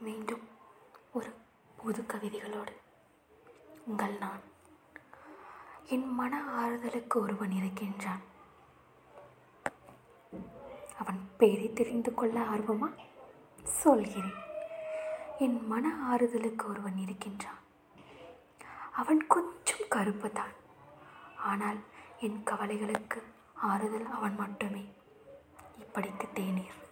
மீண்டும் ஒரு பொது கவிதைகளோடு. உங்கள் நான். என் மன ஆறுதலுக்கு ஒருவன் இருக்கின்றான். அவன் பெயரை தெரிந்து கொள்ள ஆர்வமா? சொல்கிறேன். என் மன ஆறுதலுக்கு ஒருவன் இருக்கின்றான். அவன் கொஞ்சம் கருப்பு தான் ஆனால் என் கவலைகளுக்கு ஆறுதல் அவன் மட்டுமே. இப்படிக்கு தேநீர்.